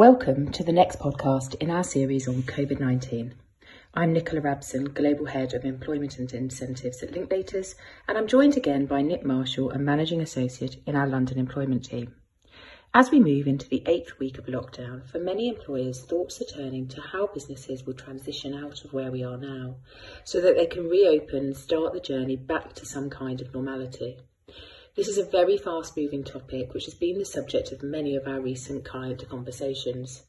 Welcome to the next podcast in our series on COVID 19. I'm Nicola Rabson, Global Head of Employment and Incentives at Linklaters, and I'm joined again by Nick Marshall, a Managing Associate in our London employment team. As we move into the eighth week of lockdown, for many employers, thoughts are turning to how businesses will transition out of where we are now so that they can reopen and start the journey back to some kind of normality. This is a very fast moving topic which has been the subject of many of our recent client conversations.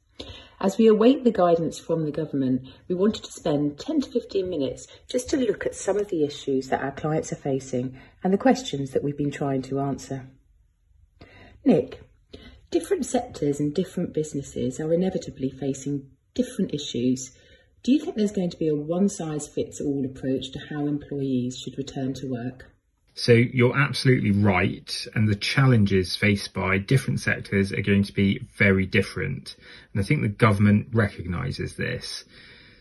As we await the guidance from the government, we wanted to spend 10 to 15 minutes just to look at some of the issues that our clients are facing and the questions that we've been trying to answer. Nick, different sectors and different businesses are inevitably facing different issues. Do you think there's going to be a one size fits all approach to how employees should return to work? So you're absolutely right, and the challenges faced by different sectors are going to be very different. And I think the government recognises this.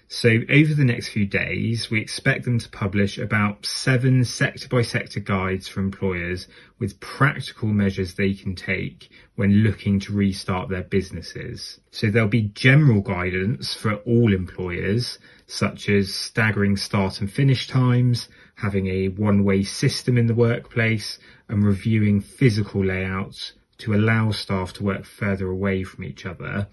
So over the next few days, we expect them to publish about seven sector by sector guides for employers with practical measures they can take when looking to restart their businesses. So there'll be general guidance for all employers, such as staggering start and finish times, having a one-way system in the workplace and reviewing physical layouts to allow staff to work further away from each other.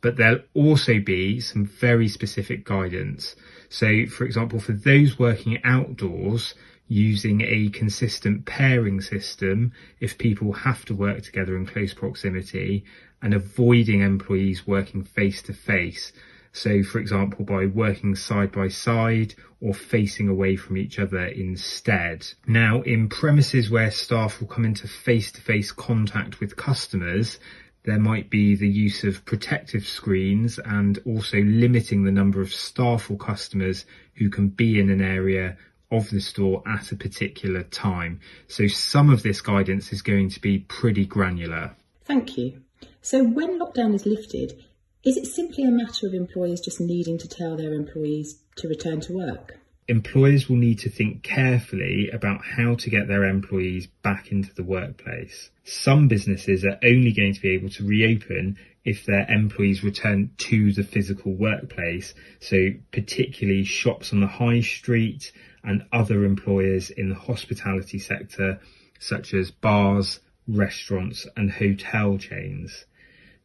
But there'll also be some very specific guidance. So, for example, for those working outdoors, using a consistent pairing system if people have to work together in close proximity and avoiding employees working face to face so, for example, by working side by side or facing away from each other instead. Now, in premises where staff will come into face to face contact with customers, there might be the use of protective screens and also limiting the number of staff or customers who can be in an area of the store at a particular time. So some of this guidance is going to be pretty granular. Thank you. So when lockdown is lifted, is it simply a matter of employers just needing to tell their employees to return to work? Employers will need to think carefully about how to get their employees back into the workplace. Some businesses are only going to be able to reopen if their employees return to the physical workplace. So particularly shops on the high street and other employers in the hospitality sector, such as bars, restaurants and hotel chains.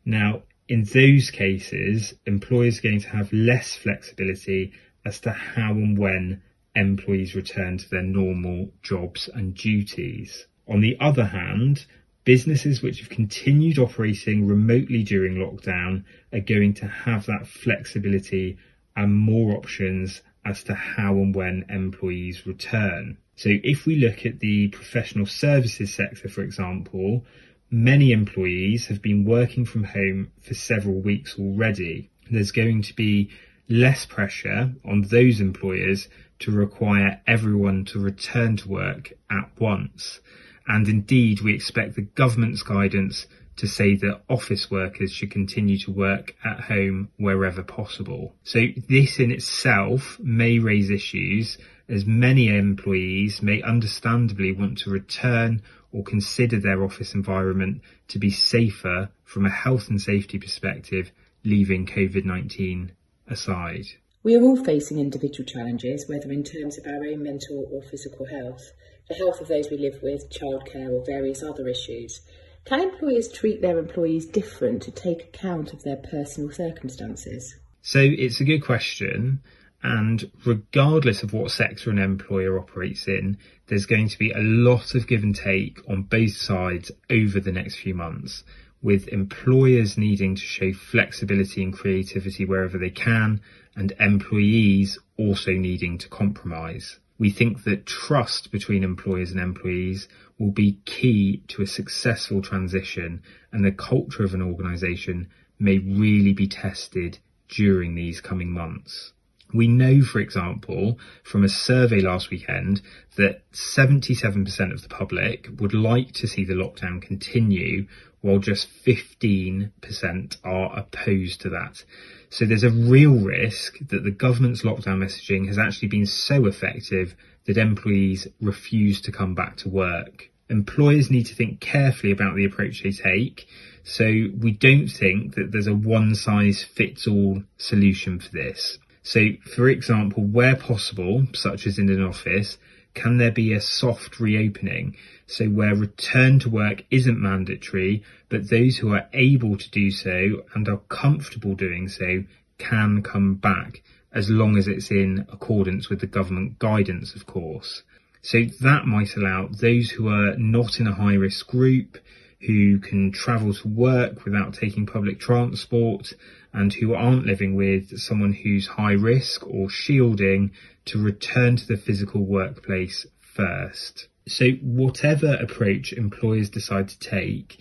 Now, in those cases, employers are going to have less flexibility as to how and when employees return to their normal jobs and duties. On the other hand, businesses which have continued operating remotely during lockdown are going to have that flexibility and more options as to how and when employees return. So if we look at the professional services sector, for example, Many employees have been working from home for several weeks already. There's going to be less pressure on those employers to require everyone to return to work at once. And indeed, we expect the government's guidance to say that office workers should continue to work at home wherever possible. So this in itself may raise issues as many employees may understandably want to return or consider their office environment to be safer from a health and safety perspective, leaving COVID 19 aside. We are all facing individual challenges, whether in terms of our own mental or physical health, the health of those we live with, childcare, or various other issues. Can employers treat their employees different to take account of their personal circumstances? So it's a good question. And regardless of what sector an employer operates in, there's going to be a lot of give and take on both sides over the next few months, with employers needing to show flexibility and creativity wherever they can, and employees also needing to compromise. We think that trust between employers and employees will be key to a successful transition, and the culture of an organisation may really be tested during these coming months. We know, for example, from a survey last weekend that 77% of the public would like to see the lockdown continue, while just 15% are opposed to that. So there's a real risk that the government's lockdown messaging has actually been so effective that employees refuse to come back to work. Employers need to think carefully about the approach they take. So we don't think that there's a one size fits all solution for this. So for example, where possible, such as in an office, can there be a soft reopening? So where return to work isn't mandatory, but those who are able to do so and are comfortable doing so can come back as long as it's in accordance with the government guidance, of course. So that might allow those who are not in a high risk group, who can travel to work without taking public transport, and who aren't living with someone who's high risk or shielding to return to the physical workplace first. So whatever approach employers decide to take,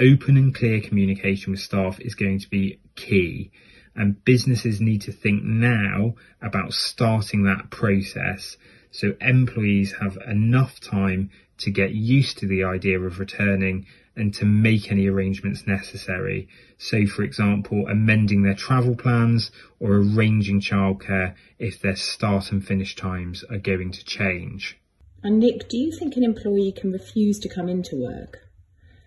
open and clear communication with staff is going to be key and businesses need to think now about starting that process so employees have enough time to get used to the idea of returning and to make any arrangements necessary. So, for example, amending their travel plans or arranging childcare if their start and finish times are going to change. And Nick, do you think an employee can refuse to come into work?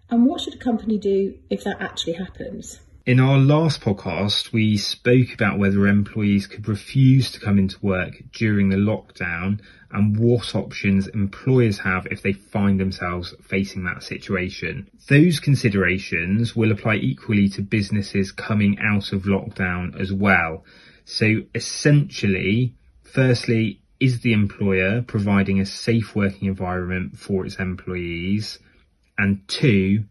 And what should a company do if that actually happens? In our last podcast, we spoke about whether employees could refuse to come into work during the lockdown and what options employers have if they find themselves facing that situation. Those considerations will apply equally to businesses coming out of lockdown as well. So essentially, firstly, is the employer providing a safe working environment for its employees? And two,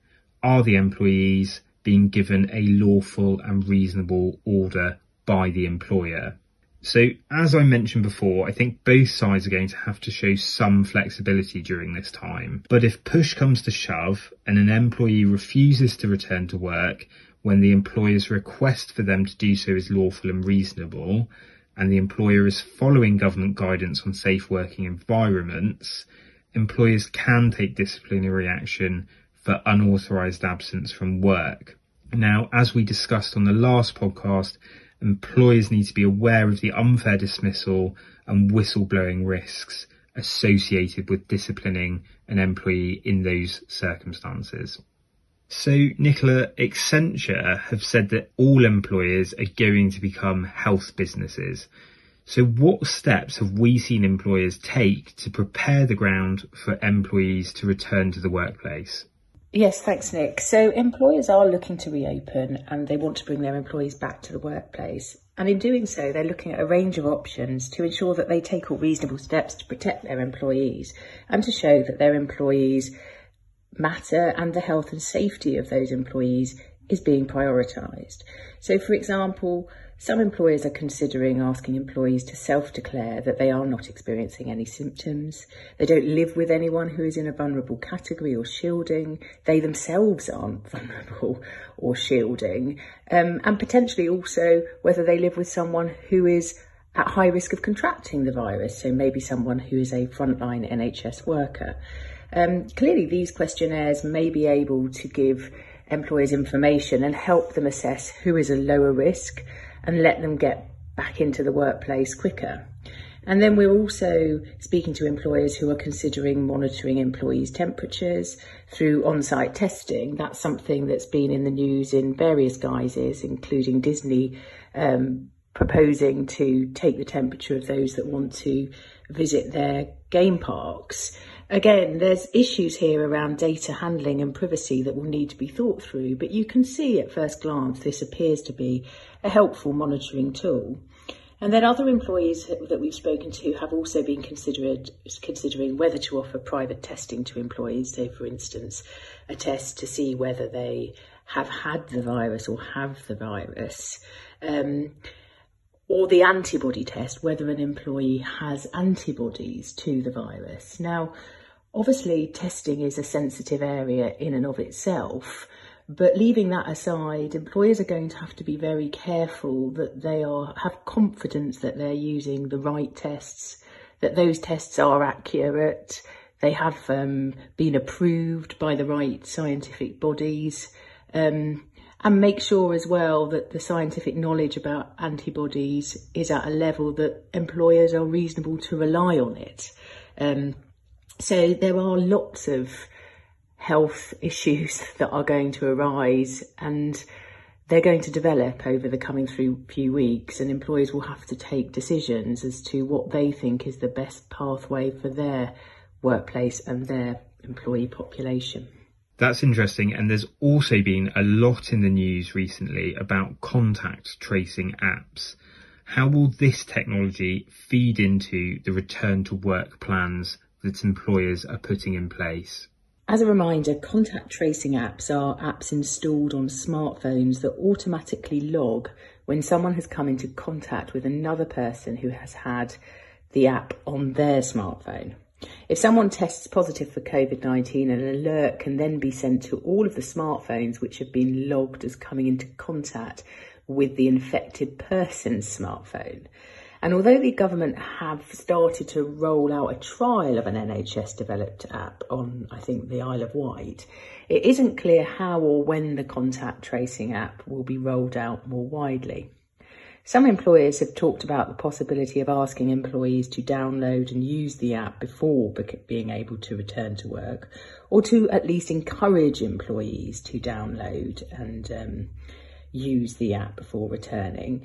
are the employees being given a lawful and reasonable order by the employer. So, as I mentioned before, I think both sides are going to have to show some flexibility during this time. But if push comes to shove and an employee refuses to return to work when the employer's request for them to do so is lawful and reasonable, and the employer is following government guidance on safe working environments, employers can take disciplinary action for unauthorised absence from work. Now, as we discussed on the last podcast, employers need to be aware of the unfair dismissal and whistleblowing risks associated with disciplining an employee in those circumstances. So, Nicola, Accenture have said that all employers are going to become health businesses. So, what steps have we seen employers take to prepare the ground for employees to return to the workplace? Yes, thanks, Nick. So, employers are looking to reopen and they want to bring their employees back to the workplace. And in doing so, they're looking at a range of options to ensure that they take all reasonable steps to protect their employees and to show that their employees matter and the health and safety of those employees is being prioritised. So, for example, some employers are considering asking employees to self declare that they are not experiencing any symptoms. They don't live with anyone who is in a vulnerable category or shielding. They themselves aren't vulnerable or shielding. Um, and potentially also whether they live with someone who is at high risk of contracting the virus. So maybe someone who is a frontline NHS worker. Um, clearly, these questionnaires may be able to give employers information and help them assess who is a lower risk and let them get back into the workplace quicker. And then we're also speaking to employers who are considering monitoring employees' temperatures through on site testing. That's something that's been in the news in various guises, including Disney um, proposing to take the temperature of those that want to visit their game parks. Again, there's issues here around data handling and privacy that will need to be thought through, but you can see at first glance this appears to be a helpful monitoring tool. And then other employees that we've spoken to have also been considered considering whether to offer private testing to employees. So, for instance, a test to see whether they have had the virus or have the virus. Um, or the antibody test, whether an employee has antibodies to the virus. Now, obviously, testing is a sensitive area in and of itself, but leaving that aside, employers are going to have to be very careful that they are have confidence that they're using the right tests, that those tests are accurate, they have um, been approved by the right scientific bodies. Um, and make sure as well that the scientific knowledge about antibodies is at a level that employers are reasonable to rely on it. Um, so there are lots of health issues that are going to arise and they're going to develop over the coming few weeks and employers will have to take decisions as to what they think is the best pathway for their workplace and their employee population. That's interesting. And there's also been a lot in the news recently about contact tracing apps. How will this technology feed into the return to work plans that employers are putting in place? As a reminder, contact tracing apps are apps installed on smartphones that automatically log when someone has come into contact with another person who has had the app on their smartphone. If someone tests positive for COVID 19, an alert can then be sent to all of the smartphones which have been logged as coming into contact with the infected person's smartphone. And although the government have started to roll out a trial of an NHS developed app on, I think, the Isle of Wight, it isn't clear how or when the contact tracing app will be rolled out more widely. Some employers have talked about the possibility of asking employees to download and use the app before being able to return to work, or to at least encourage employees to download and um, use the app before returning.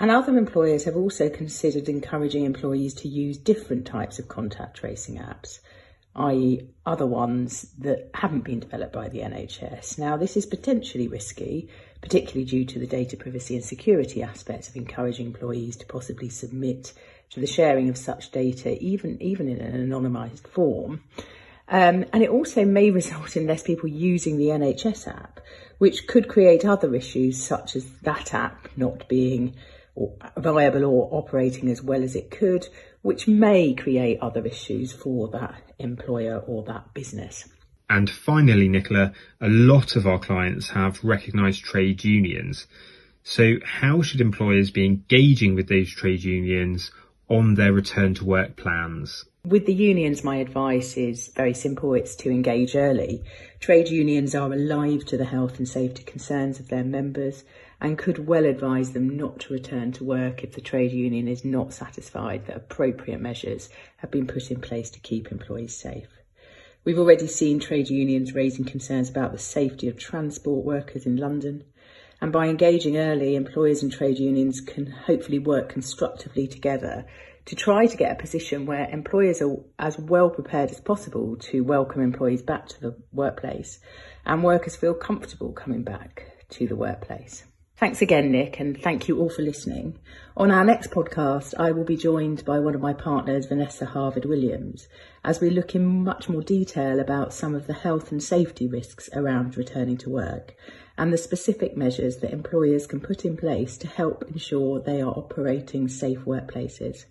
And other employers have also considered encouraging employees to use different types of contact tracing apps, i.e., other ones that haven't been developed by the NHS. Now, this is potentially risky particularly due to the data privacy and security aspects of encouraging employees to possibly submit to the sharing of such data, even, even in an anonymised form. Um, and it also may result in less people using the NHS app, which could create other issues such as that app not being Uh, viable or operating as well as it could, which may create other issues for that employer or that business. And finally, Nicola, a lot of our clients have recognised trade unions. So how should employers be engaging with those trade unions on their return to work plans? With the unions, my advice is very simple. It's to engage early. Trade unions are alive to the health and safety concerns of their members and could well advise them not to return to work if the trade union is not satisfied that appropriate measures have been put in place to keep employees safe. We've already seen trade unions raising concerns about the safety of transport workers in London. And by engaging early, employers and trade unions can hopefully work constructively together to try to get a position where employers are as well prepared as possible to welcome employees back to the workplace and workers feel comfortable coming back to the workplace. Thanks again, Nick, and thank you all for listening. On our next podcast, I will be joined by one of my partners, Vanessa Havard Williams, as we look in much more detail about some of the health and safety risks around returning to work and the specific measures that employers can put in place to help ensure they are operating safe workplaces.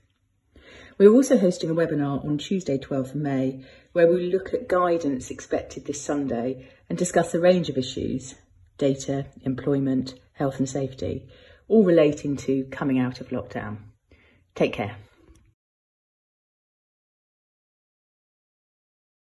We're also hosting a webinar on Tuesday, 12th May, where we look at guidance expected this Sunday and discuss a range of issues data, employment, health and safety, all relating to coming out of lockdown. Take care.